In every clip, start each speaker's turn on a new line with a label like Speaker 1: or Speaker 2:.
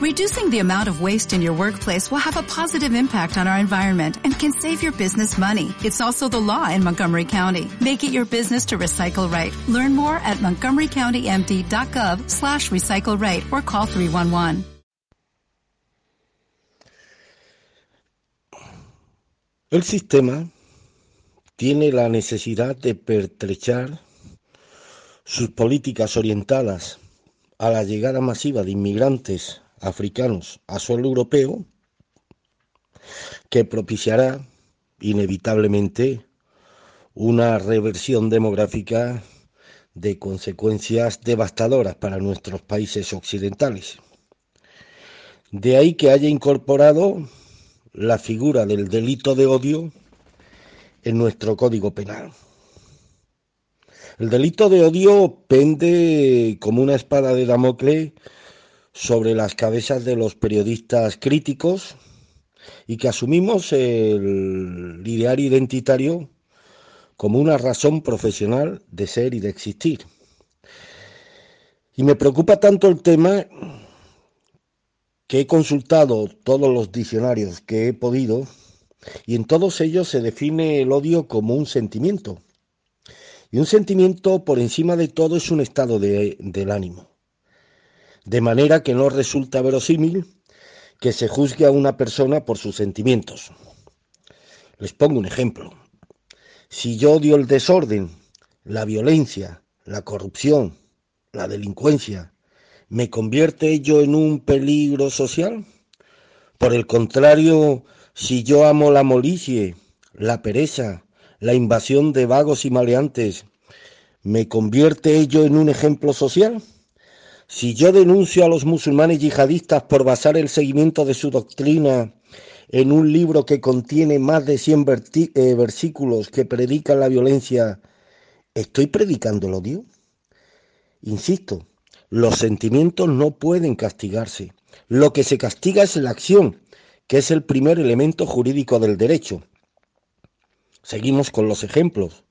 Speaker 1: Reducing the amount of waste in your workplace will have a positive impact on our environment and can save your business money. It's also the law in Montgomery County. Make it your business to recycle right. Learn more at montgomerycountymd.gov slash recycle right or call 311.
Speaker 2: El sistema tiene la necesidad de pertrechar sus políticas orientadas a la llegada masiva de inmigrantes africanos a suelo europeo que propiciará inevitablemente una reversión demográfica de consecuencias devastadoras para nuestros países occidentales. De ahí que haya incorporado la figura del delito de odio en nuestro Código Penal. El delito de odio pende como una espada de Damocles sobre las cabezas de los periodistas críticos y que asumimos el ideario identitario como una razón profesional de ser y de existir. Y me preocupa tanto el tema que he consultado todos los diccionarios que he podido y en todos ellos se define el odio como un sentimiento. Y un sentimiento por encima de todo es un estado de, del ánimo de manera que no resulta verosímil que se juzgue a una persona por sus sentimientos. Les pongo un ejemplo. Si yo odio el desorden, la violencia, la corrupción, la delincuencia, ¿me convierte ello en un peligro social? Por el contrario, si yo amo la molicie, la pereza, la invasión de vagos y maleantes, ¿me convierte ello en un ejemplo social? Si yo denuncio a los musulmanes yihadistas por basar el seguimiento de su doctrina en un libro que contiene más de 100 eh, versículos que predican la violencia, ¿estoy predicando el odio? Insisto, los sentimientos no pueden castigarse. Lo que se castiga es la acción, que es el primer elemento jurídico del derecho. Seguimos con los ejemplos.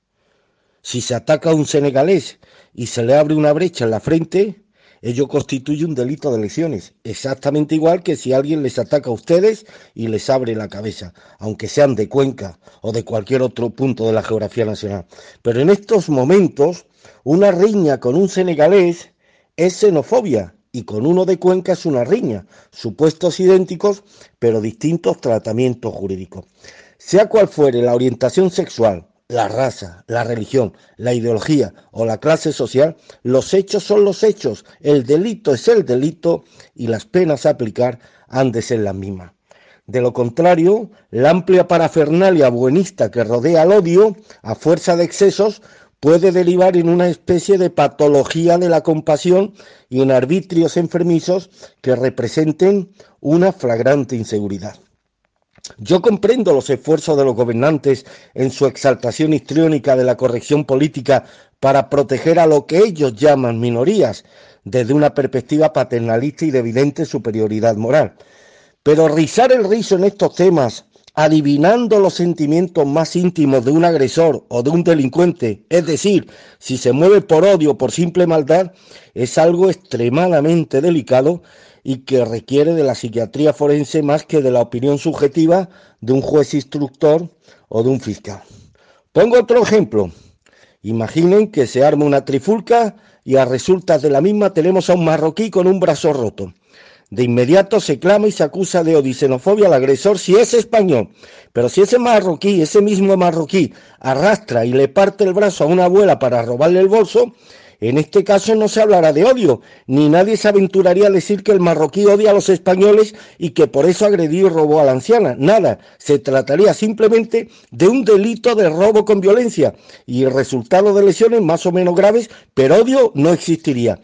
Speaker 2: Si se ataca a un senegalés y se le abre una brecha en la frente, ello constituye un delito de lesiones, exactamente igual que si alguien les ataca a ustedes y les abre la cabeza, aunque sean de Cuenca o de cualquier otro punto de la geografía nacional. Pero en estos momentos, una riña con un senegalés es xenofobia y con uno de Cuenca es una riña, supuestos idénticos, pero distintos tratamientos jurídicos. Sea cual fuere la orientación sexual, la raza, la religión, la ideología o la clase social, los hechos son los hechos, el delito es el delito y las penas a aplicar han de ser las mismas. De lo contrario, la amplia parafernalia buenista que rodea al odio, a fuerza de excesos, puede derivar en una especie de patología de la compasión y en arbitrios enfermizos que representen una flagrante inseguridad. Yo comprendo los esfuerzos de los gobernantes en su exaltación histriónica de la corrección política para proteger a lo que ellos llaman minorías desde una perspectiva paternalista y de evidente superioridad moral. Pero rizar el rizo en estos temas, adivinando los sentimientos más íntimos de un agresor o de un delincuente, es decir, si se mueve por odio o por simple maldad, es algo extremadamente delicado y que requiere de la psiquiatría forense más que de la opinión subjetiva de un juez instructor o de un fiscal. Pongo otro ejemplo. Imaginen que se arma una trifulca y a resultas de la misma tenemos a un marroquí con un brazo roto. De inmediato se clama y se acusa de odicenofobia al agresor si es español. Pero si ese marroquí, ese mismo marroquí, arrastra y le parte el brazo a una abuela para robarle el bolso, en este caso no se hablará de odio, ni nadie se aventuraría a decir que el marroquí odia a los españoles y que por eso agredió y robó a la anciana. Nada, se trataría simplemente de un delito de robo con violencia y el resultado de lesiones más o menos graves, pero odio no existiría.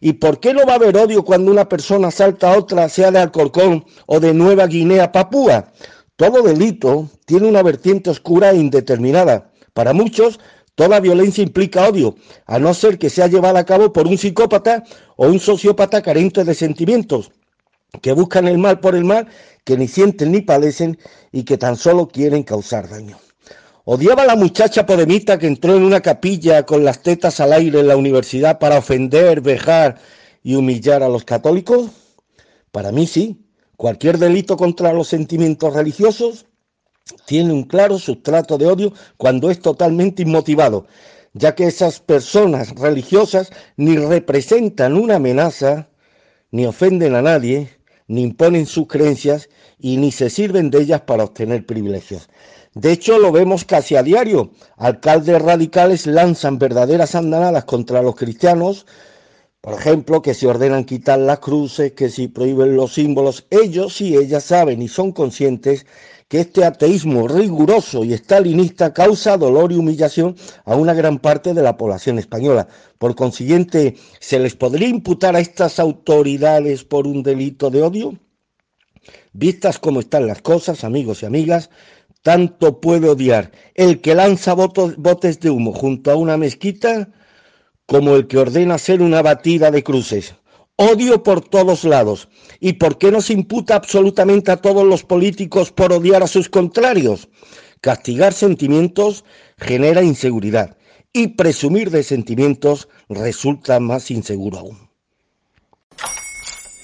Speaker 2: ¿Y por qué no va a haber odio cuando una persona salta a otra, sea de Alcorcón o de Nueva Guinea Papúa? Todo delito tiene una vertiente oscura e indeterminada. Para muchos, Toda violencia implica odio, a no ser que sea llevada a cabo por un psicópata o un sociópata carente de sentimientos, que buscan el mal por el mal, que ni sienten ni padecen y que tan solo quieren causar daño. ¿Odiaba a la muchacha podemita que entró en una capilla con las tetas al aire en la universidad para ofender, vejar y humillar a los católicos? Para mí sí, cualquier delito contra los sentimientos religiosos tiene un claro sustrato de odio cuando es totalmente inmotivado, ya que esas personas religiosas ni representan una amenaza, ni ofenden a nadie, ni imponen sus creencias y ni se sirven de ellas para obtener privilegios. De hecho, lo vemos casi a diario. Alcaldes radicales lanzan verdaderas andanadas contra los cristianos, por ejemplo, que se ordenan quitar las cruces, que si prohíben los símbolos. Ellos y ellas saben y son conscientes que este ateísmo riguroso y estalinista causa dolor y humillación a una gran parte de la población española. Por consiguiente, ¿se les podría imputar a estas autoridades por un delito de odio? Vistas como están las cosas, amigos y amigas, tanto puede odiar el que lanza botes de humo junto a una mezquita como el que ordena hacer una batida de cruces. Odio por todos lados. ¿Y por qué no se imputa absolutamente a todos los políticos por odiar a sus contrarios? Castigar sentimientos genera inseguridad y presumir de sentimientos resulta más inseguro aún.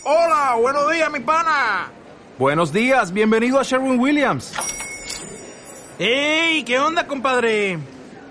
Speaker 3: Hola, buenos días, mi pana.
Speaker 4: Buenos días, bienvenido a Sherwin Williams.
Speaker 3: ¡Ey! ¿Qué onda, compadre?